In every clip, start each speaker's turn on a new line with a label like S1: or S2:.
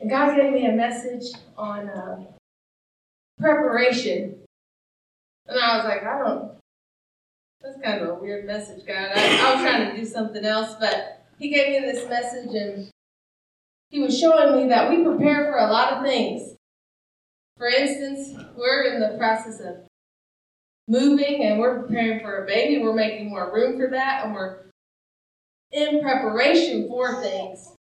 S1: And God gave me a message on uh, preparation. And I was like, I don't, that's kind of a weird message, God. I, I was trying to do something else, but He gave me this message and He was showing me that we prepare for a lot of things. For instance, we're in the process of moving and we're preparing for a baby. We're making more room for that and we're in preparation for things.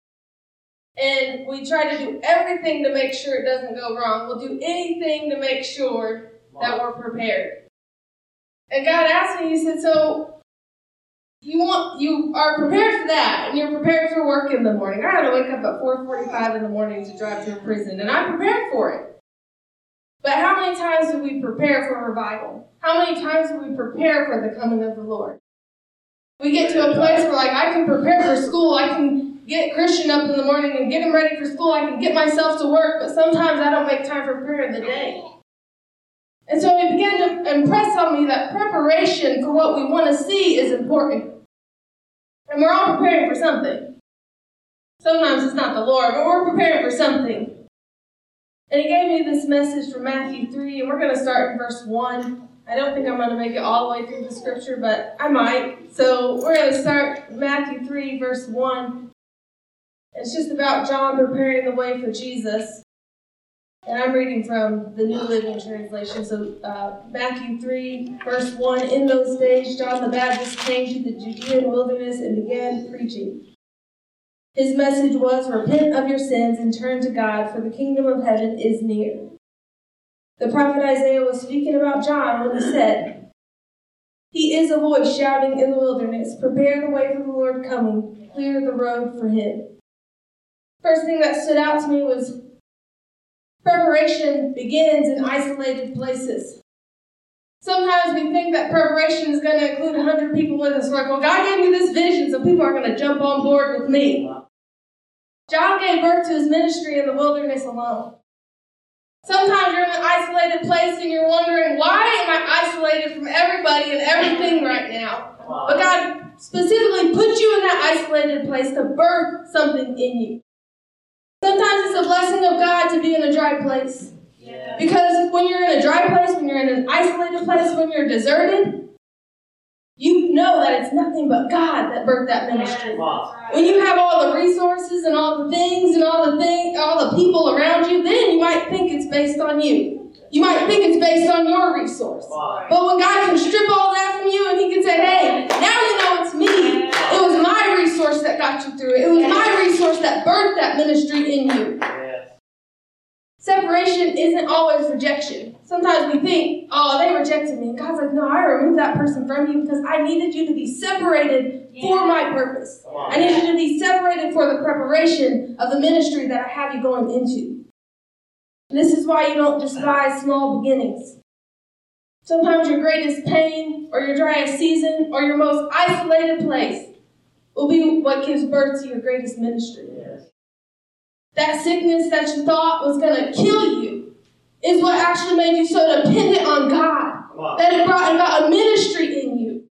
S1: And we try to do everything to make sure it doesn't go wrong. We'll do anything to make sure that we're prepared. And God asked me, He said, So you want you are prepared for that and you're prepared for work in the morning. I had to wake up at 4:45 in the morning to drive to a prison, and I'm prepared for it. But how many times do we prepare for revival? How many times do we prepare for the coming of the Lord? We get to a place where, like, I can prepare for school, I can get Christian up in the morning and get him ready for school, I can get myself to work, but sometimes I don't make time for prayer in the day. And so it began to impress on me that preparation for what we want to see is important. And we're all preparing for something. Sometimes it's not the Lord, but we're preparing for something. And he gave me this message from Matthew 3, and we're going to start in verse 1. I don't think I'm going to make it all the way through the scripture, but I might. So we're going to start Matthew 3, verse 1. It's just about John preparing the way for Jesus. And I'm reading from the New Living Translation. So, uh, Matthew 3, verse 1 In those days, John the Baptist came to the Judean wilderness and began preaching. His message was Repent of your sins and turn to God, for the kingdom of heaven is near. The prophet Isaiah was speaking about John when he said, He is a voice shouting in the wilderness, Prepare the way for the Lord coming, clear the road for him. First thing that stood out to me was preparation begins in isolated places. Sometimes we think that preparation is going to include 100 people with us. We're like, well, God gave me this vision, so people are going to jump on board with me. John gave birth to his ministry in the wilderness alone. Sometimes you're in an isolated place and you're wondering, why am I isolated from everybody and everything right now? But God specifically put you in that isolated place to birth something in you. Sometimes it's a blessing of God to be in a dry place. Because when you're in a dry place, when you're in an isolated place, when you're deserted, you know that it's nothing but God that birthed that ministry. When you have all the resources and all the things and all the thing, all the people around you, then you might think it's based on you. You might think it's based on your resource. But when God can strip all that from you and He can say, hey, now you know it's me. It was my resource that got you through it. It was my resource that birthed that ministry in you. Separation isn't always rejection. Sometimes we think, oh, they rejected me. And God's like, no, I removed that person from you because I needed you to be separated yeah. for my purpose. I needed you to be separated for the preparation of the ministry that I have you going into. This is why you don't despise small beginnings. Sometimes your greatest pain or your driest season or your most isolated place will be what gives birth to your greatest ministry. That sickness that you thought was going to kill you is what actually made you so dependent on God. That it brought about a ministry in you.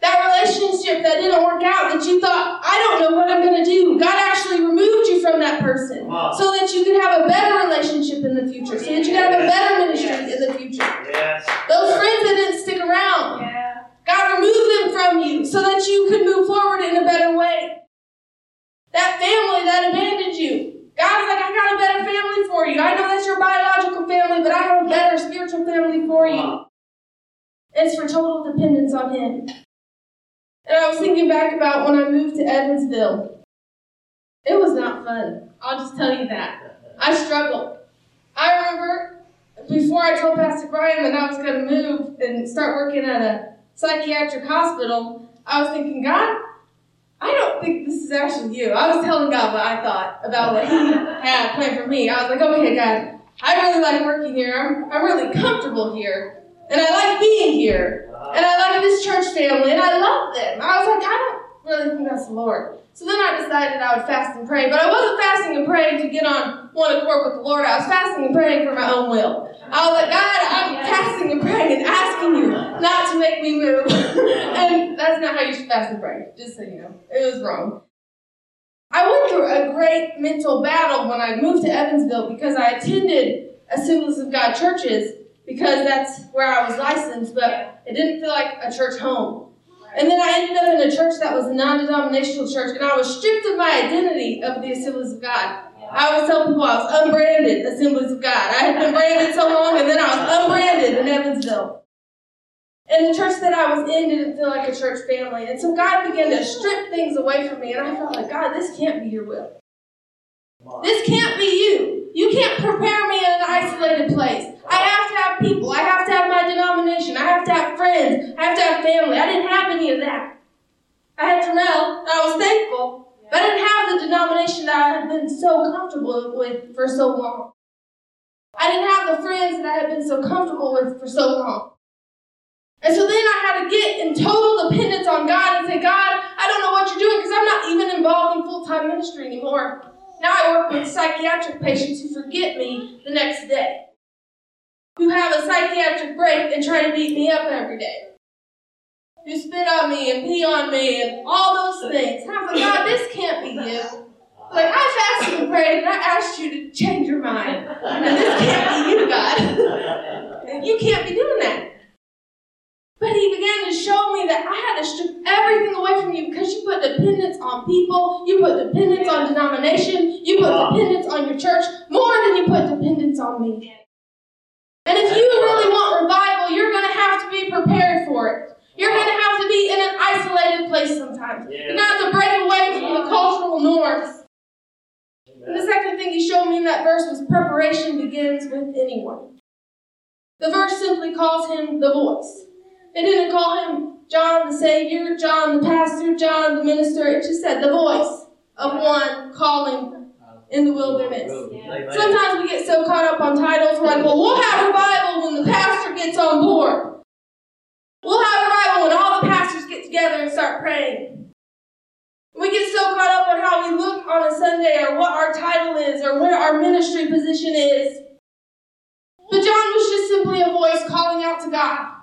S1: That relationship that didn't work out, that you thought, I don't know what I'm going to do. God actually removed you from that person wow. so that you could have a better relationship in the future, so that you could have a better ministry yes. in the future. Yes. Those friends that didn't stick around, yeah. God removed them from you so that you could move forward in a better way. That family that abandoned you. God's like, I got a better family for you. I know that's your biological family, but I have a better spiritual family for you. It's for total dependence on Him. And I was thinking back about when I moved to Evansville. It was not fun. I'll just tell you that. I struggled. I remember before I told Pastor Brian that I was going to move and start working at a psychiatric hospital, I was thinking, God, I don't think this is actually you. I was telling God what I thought about what He had planned for me. I was like, okay, God, I really like working here. I'm, I'm really comfortable here. And I like being here. And I like this church family. And I love them. I was like, I don't really think that's the Lord. So then I decided I would fast and pray. But I wasn't fasting and praying to get on one accord with the Lord. I was fasting and praying for my own will. I was like, God, I'm fasting and praying and asking you not to make me move. and that's not how you should fast and pray, just so you know. It was wrong. I went through a great mental battle when I moved to Evansville because I attended Assemblies of God churches because that's where I was licensed, but it didn't feel like a church home. And then I ended up in a church that was a non denominational church, and I was stripped of my identity of the Assemblies of God. I always tell people I was unbranded Assemblies of God. I had been branded so long, and then I was unbranded in Evansville. And the church that I was in didn't feel like a church family. And so God began to strip things away from me, and I felt like, God, this can't be your will. This can't be you. You can't prepare me in an isolated place. I have to have people. I have to have my denomination. I have to have friends. I have to have family. I didn't have any of that. I had Terrell, and I was thankful. But I didn't have the denomination that I had been so comfortable with for so long. I didn't have the friends that I had been so comfortable with for so long. And so then I had to get in total dependence on God and say, God, I don't know what you're doing because I'm not even involved in full time ministry anymore. Now I work with psychiatric patients who forget me the next day, who have a psychiatric break and try to beat me up every day, who spit on me and pee on me and all those things. And I was like, God, this can't be you. Like, I fasted and prayed and I asked you to change your mind. And this can't be you, God. you can't be doing that. But he began to show me that I had to strip everything away from you because you put dependence on people, you put dependence on denomination, you put dependence on your church more than you put dependence on me. And if you really want revival, you're going to have to be prepared for it. You're going to have to be in an isolated place sometimes. You're going to have to break away from the cultural norms. And the second thing he showed me in that verse was preparation begins with anyone. The verse simply calls him the voice. It didn't call him John the Savior, John the pastor, John the minister. It just said the voice of one calling in the wilderness. Sometimes we get so caught up on titles, we're like, well, we'll have revival when the pastor gets on board. We'll have revival when all the pastors get together and start praying. We get so caught up on how we look on a Sunday or what our title is or where our ministry position is. But John was just simply a voice calling out to God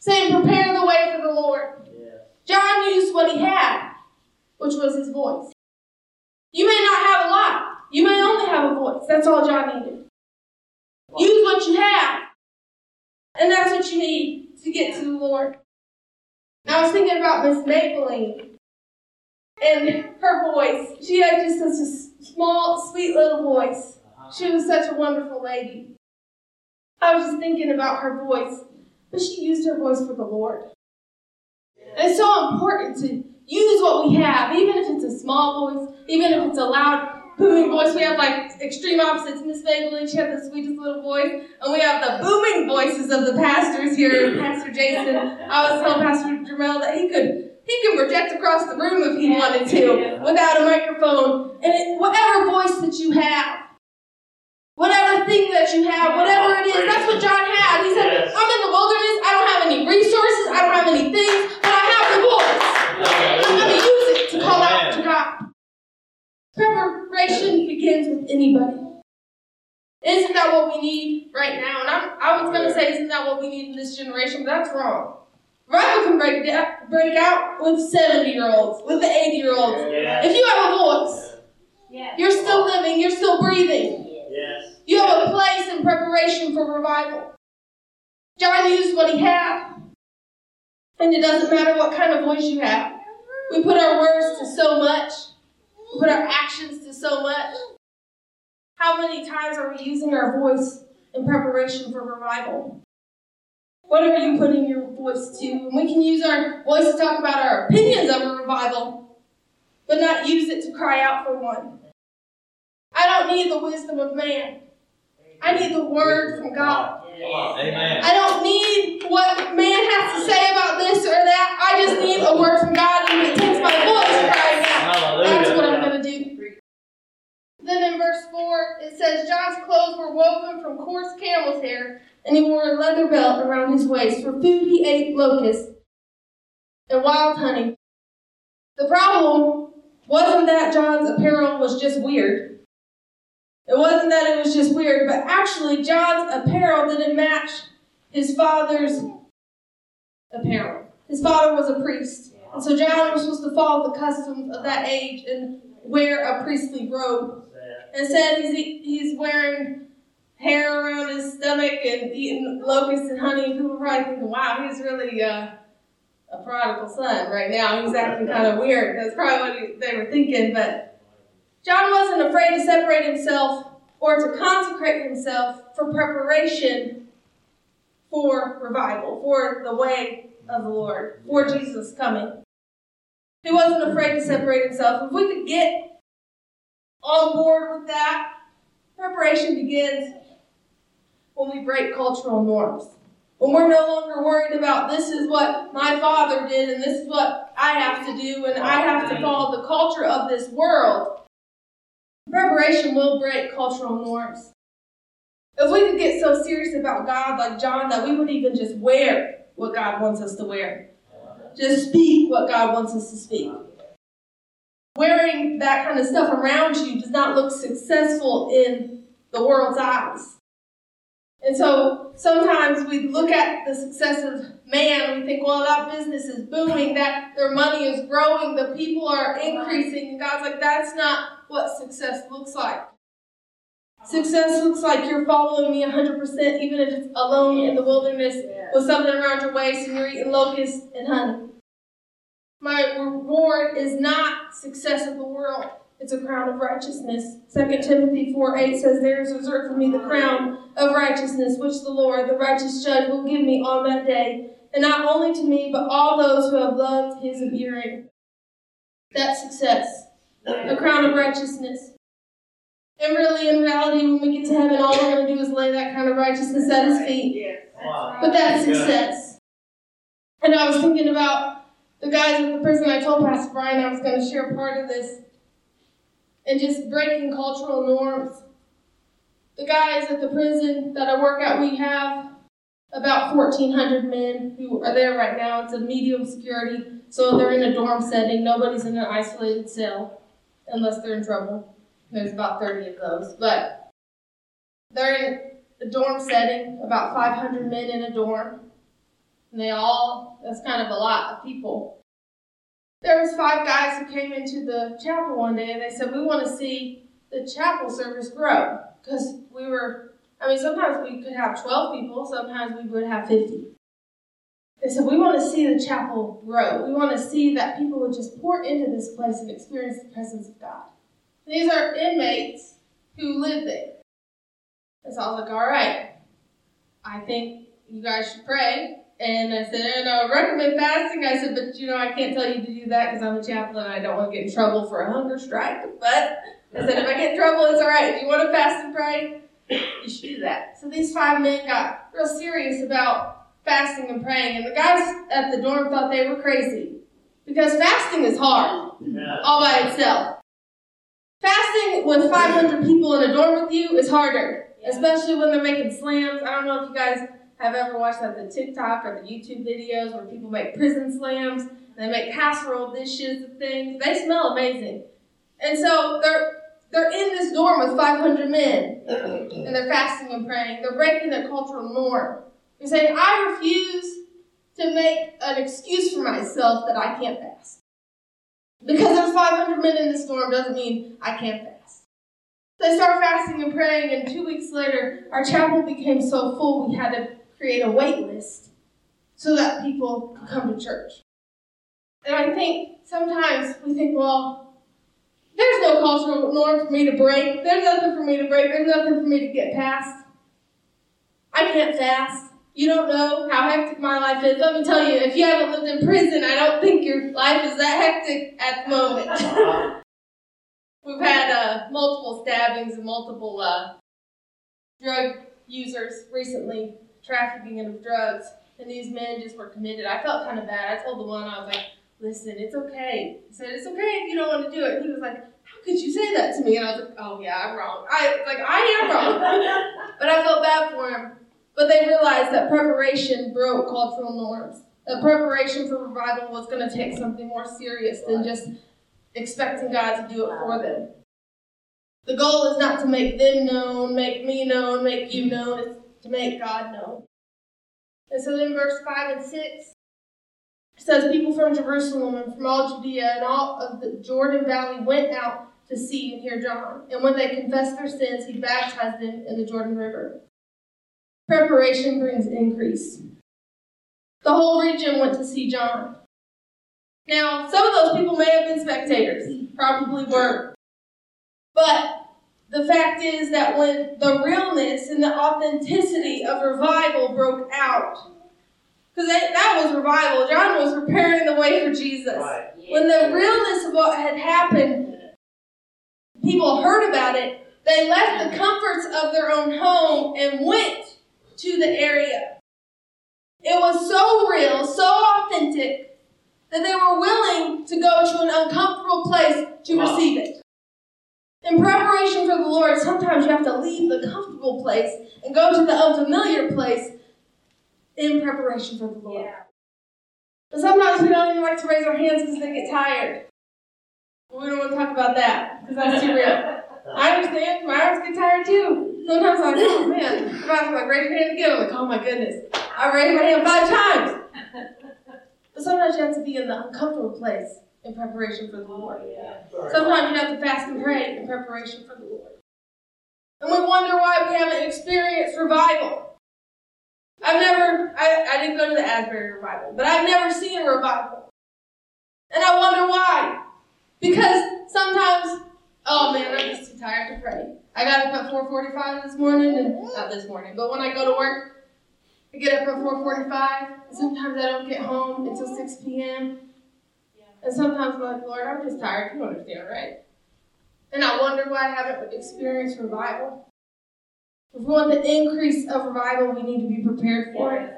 S1: saying, Prepare the way for the Lord. Yeah. John used what he had, which was his voice. You may not have a lot. You may only have a voice. That's all John needed. Use what you have. And that's what you need to get to the Lord. I was thinking about Miss Maybelline and her voice. She had just such a small, sweet little voice. She was such a wonderful lady. I was just thinking about her voice but she used her voice for the Lord. And it's so important to use what we have, even if it's a small voice, even if it's a loud, booming voice. We have like extreme opposites. Miss Maybelline, she had the sweetest little voice, and we have the booming voices of the pastors here. Pastor Jason, I was telling Pastor Jamel that he could he can project across the room if he wanted to without a microphone. And it, whatever voice that you have, Whatever thing that you have, whatever it is, that's what John had. He said, yes. I'm in the wilderness, I don't have any resources, I don't have any things, but I have the voice. And I'm going to use it to call out to God. Preparation begins with anybody. Isn't that what we need right now? And I'm, i was going to say, isn't that what we need in this generation? But that's wrong. Revival can break, break out with 70 year olds, with the 80 year olds. Yes. If you have a voice, yes. you're still living, you're still breathing. Yes. You have a place in preparation for revival. John used what he had. And it doesn't matter what kind of voice you have. We put our words to so much. Put our actions to so much. How many times are we using our voice in preparation for revival? What are you putting your voice to? And we can use our voice to talk about our opinions of a revival, but not use it to cry out for one. I don't need the wisdom of man. I need the word from God. Amen. I don't need what man has to say about this or that. I just need a word from God, and it takes my voice crying out. That's what I'm going to do. Then in verse 4, it says, John's clothes were woven from coarse camel's hair, and he wore a leather belt around his waist. For food, he ate locusts and wild honey. The problem wasn't that John's apparel was just weird. It wasn't that it was just weird, but actually, John's apparel didn't match his father's apparel. His father was a priest. And so John was supposed to follow the customs of that age and wear a priestly robe. And said he's, he's wearing hair around his stomach and eating locusts and honey. People are probably thinking, wow, he's really uh, a prodigal son right now. He's acting kind of weird. That's probably what he, they were thinking. But John wasn't afraid to separate himself or to consecrate himself for preparation for revival, for the way of the Lord, for Jesus coming. He wasn't afraid to separate himself. If we could get on board with that, preparation begins when we break cultural norms. When we're no longer worried about this is what my father did and this is what I have to do and I have to follow the culture of this world. Preparation will break cultural norms. If we could get so serious about God like John that we would even just wear what God wants us to wear, just speak what God wants us to speak. Wearing that kind of stuff around you does not look successful in the world's eyes. And so sometimes we look at the success of man, and we think, well, that business is booming, that their money is growing, the people are increasing, and God's like, that's not what success looks like. Success looks like you're following me 100%, even if it's alone in the wilderness with something around your waist and you're eating locusts and honey. My reward is not success of the world. It's a crown of righteousness. 2 Timothy 4 8 says, There is reserved for me the crown of righteousness, which the Lord, the righteous judge, will give me on that day. And not only to me, but all those who have loved his appearing. That's success. A crown of righteousness. And really, in reality, when we get to heaven, all we're going to do is lay that crown of righteousness at his feet. But that's success. And I was thinking about the guys at the prison. I told Pastor Brian I was going to share part of this and just breaking cultural norms. The guys at the prison that I work at, we have about 1,400 men who are there right now. It's a medium security, so they're in a dorm setting. Nobody's in an isolated cell unless they're in trouble. There's about 30 of those. But they're in a dorm setting, about 500 men in a dorm. And they all, that's kind of a lot of people. There was five guys who came into the chapel one day and they said, we want to see the chapel service grow. Because we were, I mean, sometimes we could have 12 people, sometimes we would have 50. They said, we want to see the chapel grow. We want to see that people would just pour into this place and experience the presence of God. These are inmates who live there. And so I was like, all right, I think you guys should pray and I said, and I recommend fasting. I said, but you know, I can't tell you to do that because I'm a chaplain and I don't want to get in trouble for a hunger strike. But I said, if I get in trouble, it's all right. If you want to fast and pray, you should do that. So these five men got real serious about fasting and praying. And the guys at the dorm thought they were crazy because fasting is hard all by itself. Fasting with 500 people in a dorm with you is harder, especially when they're making slams. I don't know if you guys have ever watched like the TikTok or the YouTube videos where people make prison slams, and they make casserole dishes and things. They smell amazing. And so they're they're in this dorm with 500 men, and they're fasting and praying. They're breaking their cultural norm. They're saying, I refuse to make an excuse for myself that I can't fast. Because there's 500 men in this dorm doesn't mean I can't fast. They start fasting and praying, and two weeks later, our chapel became so full we had to create a wait list so that people could come to church. And I think sometimes we think, well, there's no cultural norm for me to break. There's nothing for me to break. There's nothing for me to get past. I can't fast. You don't know how hectic my life is. Let me tell you, if you haven't lived in prison, I don't think your life is that hectic at the moment. We've had uh, multiple stabbings and multiple uh, drug users recently trafficking of drugs, and these men just were committed. I felt kind of bad. I told the one, I was like, listen, it's okay. He said, it's okay if you don't want to do it. And he was like, how could you say that to me? And I was like, oh yeah, I'm wrong. I like I am wrong. but I felt bad for him. But they realized that preparation broke cultural norms. That preparation for revival was going to take something more serious than just expecting God to do it for them. The goal is not to make them known, make me known, make you mm-hmm. known. It's to make God known. And so then verse 5 and 6 says people from Jerusalem and from all Judea and all of the Jordan Valley went out to see and hear John. And when they confessed their sins, he baptized them in the Jordan River. Preparation brings increase. The whole region went to see John. Now, some of those people may have been spectators, probably were. But the fact is that when the realness and the authenticity of revival broke out, because that was revival, John was preparing the way for Jesus. Right. When the realness of what had happened, people heard about it, they left the comforts of their own home and went to the area. It was so real, so authentic, that they were willing to go to an uncomfortable place to wow. receive it. In preparation for the Lord, sometimes you have to leave the comfortable place and go to the unfamiliar place in preparation for the Lord. Yeah. But sometimes we don't even like to raise our hands because they get tired. We don't want to talk about that because that's too real. I understand. My arms get tired too. Sometimes I'm like, oh man. If I like, raise your hand again, I'm like, oh my goodness. I raised my hand five times. But sometimes you have to be in the uncomfortable place in preparation for the Lord. Sometimes you have to fast and pray in preparation for the Lord. And we wonder why we haven't experienced revival. I've never, I, I didn't go to the Asbury revival, but I've never seen a revival. And I wonder why. Because sometimes, oh man, I'm just too tired to pray. I got up at 4:45 this morning, and not this morning, but when I go to work, I get up at 4:45. Sometimes I don't get home until 6 p.m. And sometimes I'm like, Lord, I'm just tired. You understand, right? And I wonder why I haven't experienced revival. If we want the increase of revival, we need to be prepared for it.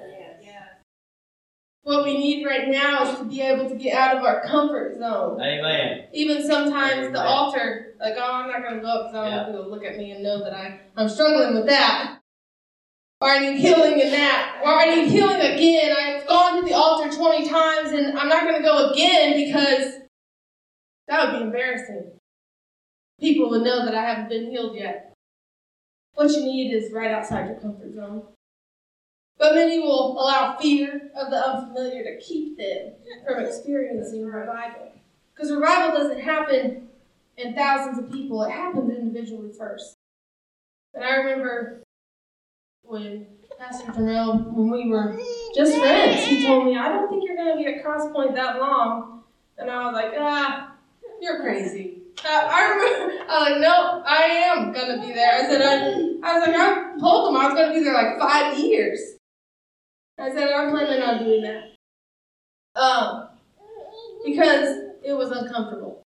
S1: What we need right now is to be able to get out of our comfort zone.
S2: Amen.
S1: Even sometimes Amen. the altar, like, oh, I'm not going to go up because I don't want people to look at me and know that I, I'm struggling with that. Or I need healing in that. Or I need healing again. I've gone to the altar 20 times and I'm not going to go again because that would be embarrassing. People would know that I haven't been healed yet. What you need is right outside your comfort zone. But many will allow fear of the unfamiliar to keep them from experiencing revival. Because revival doesn't happen in thousands of people, it happens individually first. And I remember when Pastor Terrell, when we were just friends, he told me, I don't think you're going to be at Crosspoint that long. And I was like, ah, you're crazy. Uh, I remember, I was like, no, I am going to be there. I said, I, I was like, I told them I was going to be there like five years. I said, I'm planning on doing that. Um, because it was uncomfortable.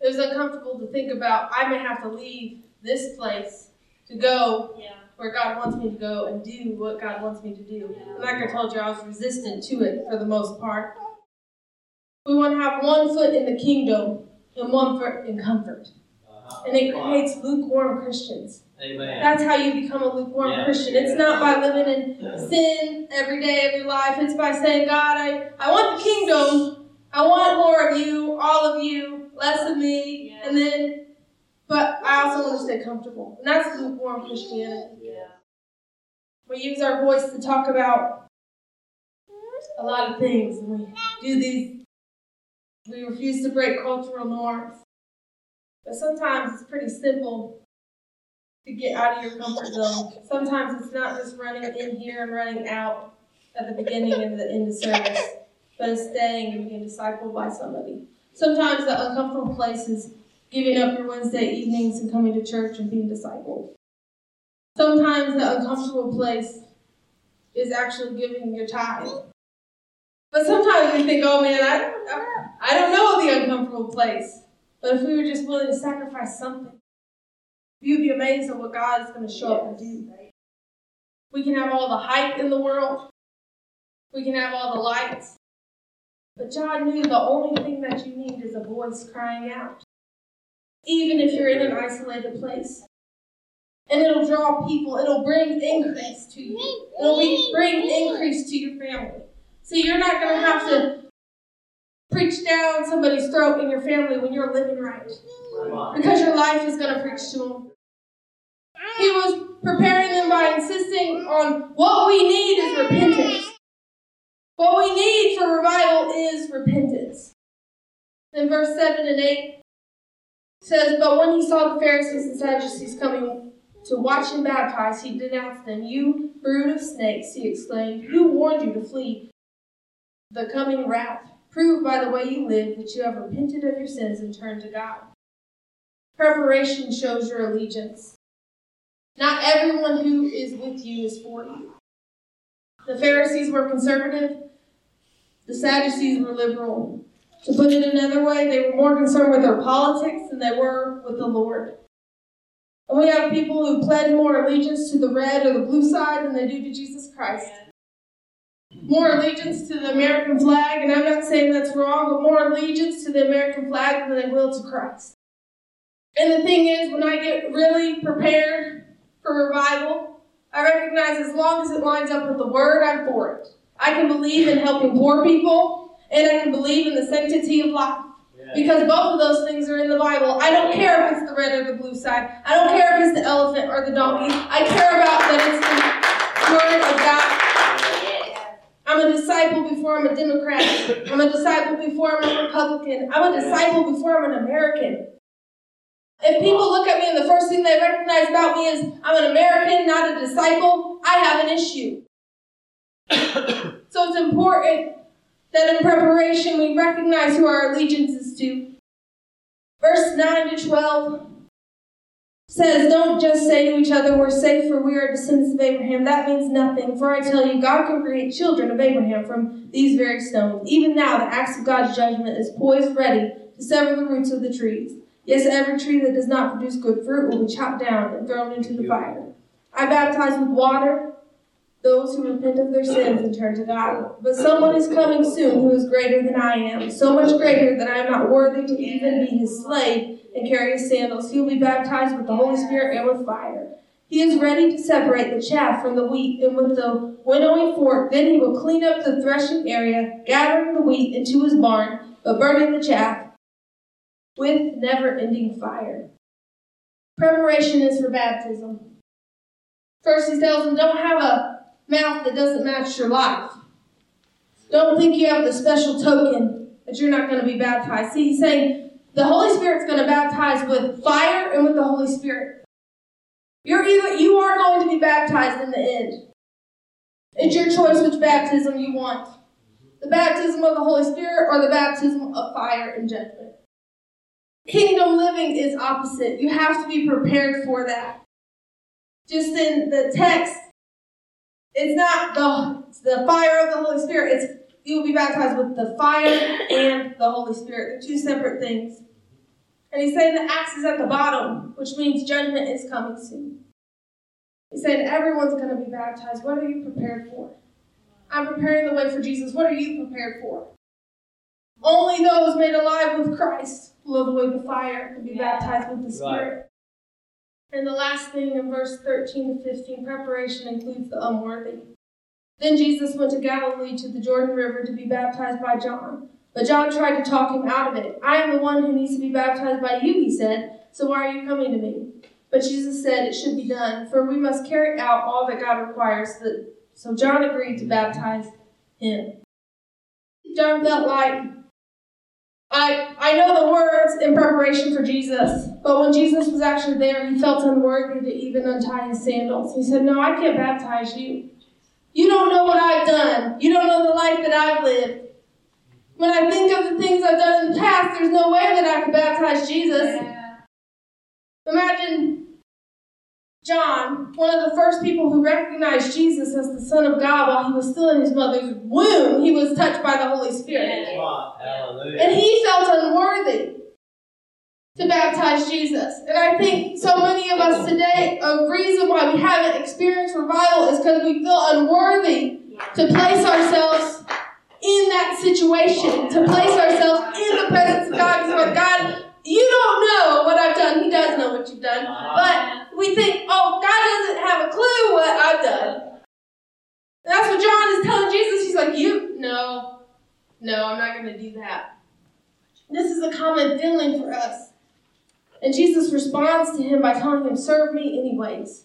S1: It was uncomfortable to think about, I may have to leave this place to go yeah. Where God wants me to go and do what God wants me to do. And like I told you, I was resistant to it for the most part. We want to have one foot in the kingdom and one foot in comfort. Uh-huh. And it creates lukewarm Christians.
S2: Amen.
S1: That's how you become a lukewarm yeah. Christian. It's not by living in sin every day of your life. It's by saying, God, I, I want the kingdom. I want more of you, all of you, less of me. Yeah. And then, but I also want to stay comfortable. And that's lukewarm Christianity. Yeah. We use our voice to talk about a lot of things. And we do these, we refuse to break cultural norms. But sometimes it's pretty simple to get out of your comfort zone. Sometimes it's not just running in here and running out at the beginning and the end of service, but it's staying and being discipled by somebody. Sometimes the uncomfortable place is giving up your Wednesday evenings and coming to church and being discipled. Sometimes the uncomfortable place is actually giving your time. But sometimes we think, oh man, I, don't, I don't know the uncomfortable place. But if we were just willing to sacrifice something, You'd be amazed at what God is going to show up and do. We can have all the hype in the world. We can have all the lights. But John knew the only thing that you need is a voice crying out. Even if you're in an isolated place. And it'll draw people, it'll bring increase to you. It'll bring increase to your family. So you're not going to have to preach down somebody's throat in your family when you're living right. Because your life is going to preach to them. He was preparing them by insisting on what we need is repentance. What we need for revival is repentance. In verse 7 and 8 says, But when he saw the Pharisees and Sadducees coming to watch him baptize, he denounced them. You brood of snakes, he exclaimed. Who warned you to flee the coming wrath? Prove by the way you live that you have repented of your sins and turned to God. Preparation shows your allegiance. Not everyone who is with you is for you. The Pharisees were conservative, the Sadducees were liberal. To put it another way, they were more concerned with their politics than they were with the Lord. And we have people who pledge more allegiance to the red or the blue side than they do to Jesus Christ. More allegiance to the American flag, and I'm not saying that's wrong, but more allegiance to the American flag than they will to Christ. And the thing is, when I get really prepared for revival, I recognize as long as it lines up with the Word, I'm for it. I can believe in helping poor people, and I can believe in the sanctity of life. Because both of those things are in the Bible. I don't care if it's the red or the blue side. I don't care if it's the elephant or the donkey. I care about that it's the Word of God. I'm a disciple before I'm a Democrat. I'm a disciple before I'm a Republican. I'm a disciple before I'm an American. If people look at me and the first thing they recognize about me is I'm an American, not a disciple, I have an issue. so it's important that in preparation we recognize who our allegiance is to. Verse 9 to 12 says, Don't just say to each other, We're safe, for we are descendants of Abraham. That means nothing. For I tell you, God can create children of Abraham from these very stones. Even now, the axe of God's judgment is poised ready to sever the roots of the trees. Yes, every tree that does not produce good fruit will be chopped down and thrown into the fire. I baptize with water those who repent of their sins and turn to God. But someone is coming soon who is greater than I am, so much greater that I am not worthy to even be his slave and carry his sandals. He will be baptized with the Holy Spirit and with fire. He is ready to separate the chaff from the wheat, and with the winnowing fork, then he will clean up the threshing area, gathering the wheat into his barn, but burning the chaff with never ending fire. Preparation is for baptism. First, he tells them, don't have a mouth that doesn't match your life. Don't think you have the special token that you're not going to be baptized. See, he's saying the Holy Spirit's going to baptize with fire and with the Holy Spirit. You're either you are going to be baptized in the end. It's your choice which baptism you want. The baptism of the Holy Spirit or the baptism of fire and judgment. Kingdom living is opposite. You have to be prepared for that. Just in the text, it's not the, the fire of the Holy Spirit. It's you will be baptized with the fire and the Holy Spirit. They're two separate things. And he's saying the axe is at the bottom, which means judgment is coming soon. He's saying everyone's going to be baptized. What are you prepared for? I'm preparing the way for Jesus. What are you prepared for? Only those made alive with Christ will avoid the fire and be baptized with the Spirit. And the last thing in verse 13 to 15, preparation includes the unworthy. Then Jesus went to Galilee to the Jordan River to be baptized by John. But John tried to talk him out of it. I am the one who needs to be baptized by you, he said. So why are you coming to me? But Jesus said it should be done, for we must carry out all that God requires. So John agreed to baptize him. John felt like I, I know the words in preparation for Jesus, but when Jesus was actually there, he felt unworthy to even untie his sandals. He said, No, I can't baptize you. You don't know what I've done. You don't know the life that I've lived. When I think of the things I've done in the past, there's no way that I could baptize Jesus. Yeah. Imagine John, one of the first people who recognized Jesus as the Son of God while he was still in his mother's womb, he was touched by the Holy Spirit. And he felt unworthy to baptize Jesus. And I think so many of us today, a reason why we haven't experienced revival is because we feel unworthy to place ourselves in that situation, to place ourselves in the presence of God. Because God, you don't know what I've done. He does know what you've done. Ah. But we think, oh, God doesn't have a clue what I've done. And that's what John is telling Jesus. He's like, you, no, no, I'm not going to do that. This is a common feeling for us. And Jesus responds to him by telling him, serve me anyways.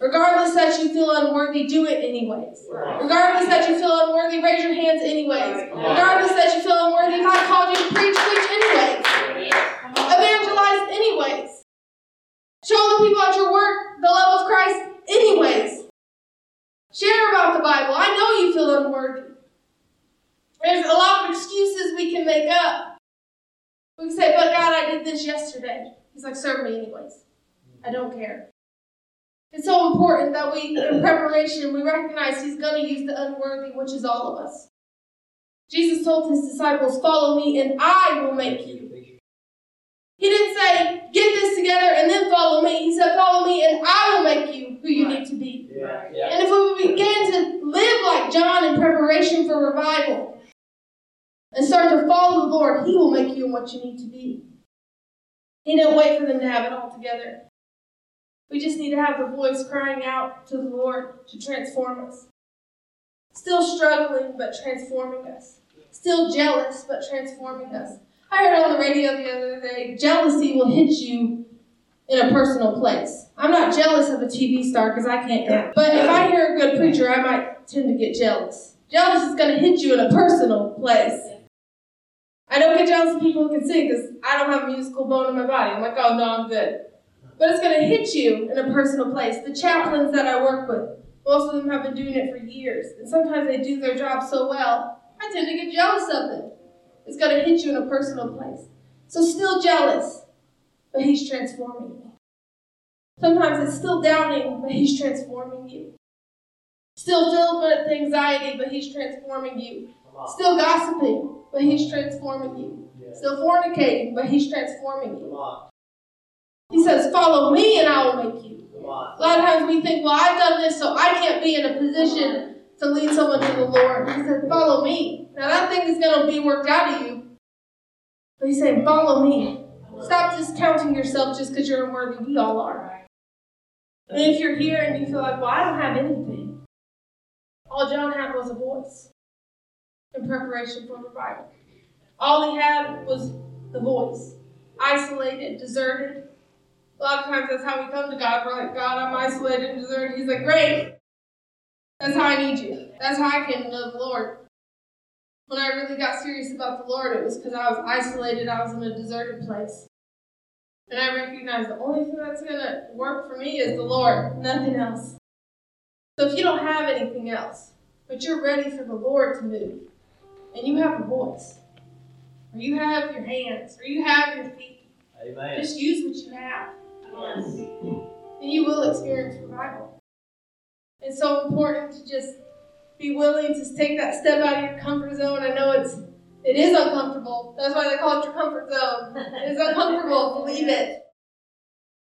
S1: Regardless that you feel unworthy, do it anyways. Regardless that you feel unworthy, raise your hands anyways. Regardless that you feel unworthy, if I called you to preach, preach anyways. Evangelize anyways. Show the people at your work the love of Christ anyways. Share about the Bible. I know you feel unworthy. There's a lot of excuses we can make up. We can say, but God, I did this yesterday. He's like, serve me anyways. I don't care. It's so important that we, in preparation, we recognize He's going to use the unworthy, which is all of us. Jesus told His disciples, Follow me, and I will make you. He didn't say, Get this together and then follow me. He said, Follow me, and I will make you who you need to be. Yeah. Yeah. And if we begin to live like John in preparation for revival and start to follow the Lord, He will make you what you need to be. He didn't wait for them to have it all together. We just need to have the voice crying out to the Lord to transform us. Still struggling, but transforming us. Still jealous, but transforming us. I heard on the radio the other day jealousy will hit you in a personal place. I'm not jealous of a TV star because I can't act. But if I hear a good preacher, I might tend to get jealous. Jealous is going to hit you in a personal place. I don't get jealous of people who can sing because I don't have a musical bone in my body. I'm like, oh no, I'm good but it's going to hit you in a personal place. The chaplains that I work with, most of them have been doing it for years, and sometimes they do their job so well, I tend to get jealous of them. It's going to hit you in a personal place. So, still jealous, but He's transforming you. Sometimes it's still doubting, but He's transforming you. Still filled with anxiety, but He's transforming you. Still gossiping, but He's transforming you. Still fornicating, but He's transforming you. He says, Follow me and I will make you. A lot of times we think, Well, I've done this, so I can't be in a position to lead someone to the Lord. He says, Follow me. Now, that thing is going to be worked out of you. But he's saying, Follow me. Stop discounting yourself just because you're unworthy. We all are. And if you're here and you feel like, Well, I don't have anything, all John had was a voice in preparation for revival. All he had was the voice, isolated, deserted, a lot of times that's how we come to God. We're like, God, I'm isolated and deserted. He's like, great. That's how I need you. That's how I can know the Lord. When I really got serious about the Lord, it was because I was isolated. I was in a deserted place. And I recognized the only thing that's going to work for me is the Lord, nothing else. So if you don't have anything else, but you're ready for the Lord to move, and you have a voice, or you have your hands, or you have your feet, Amen. just use what you have. Yes. And you will experience revival. It's so important to just be willing to take that step out of your comfort zone. I know it's it is uncomfortable. That's why they call it your comfort zone. It is uncomfortable, believe it.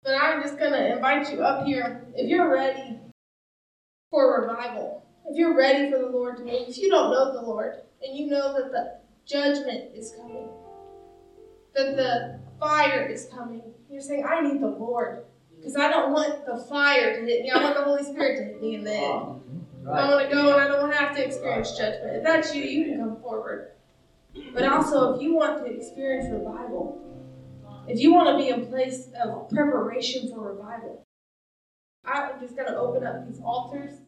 S1: But I'm just gonna invite you up here. If you're ready for revival, if you're ready for the Lord to move, if you don't know the Lord and you know that the judgment is coming, that the fire is coming. You're saying, I need the Lord. Because I don't want the fire to hit me. I want the Holy Spirit to hit me in the end. I want to go and I don't have to experience judgment. If that's you, you can come forward. But also, if you want to experience revival, if you want to be in place of preparation for revival, I'm just going to open up these altars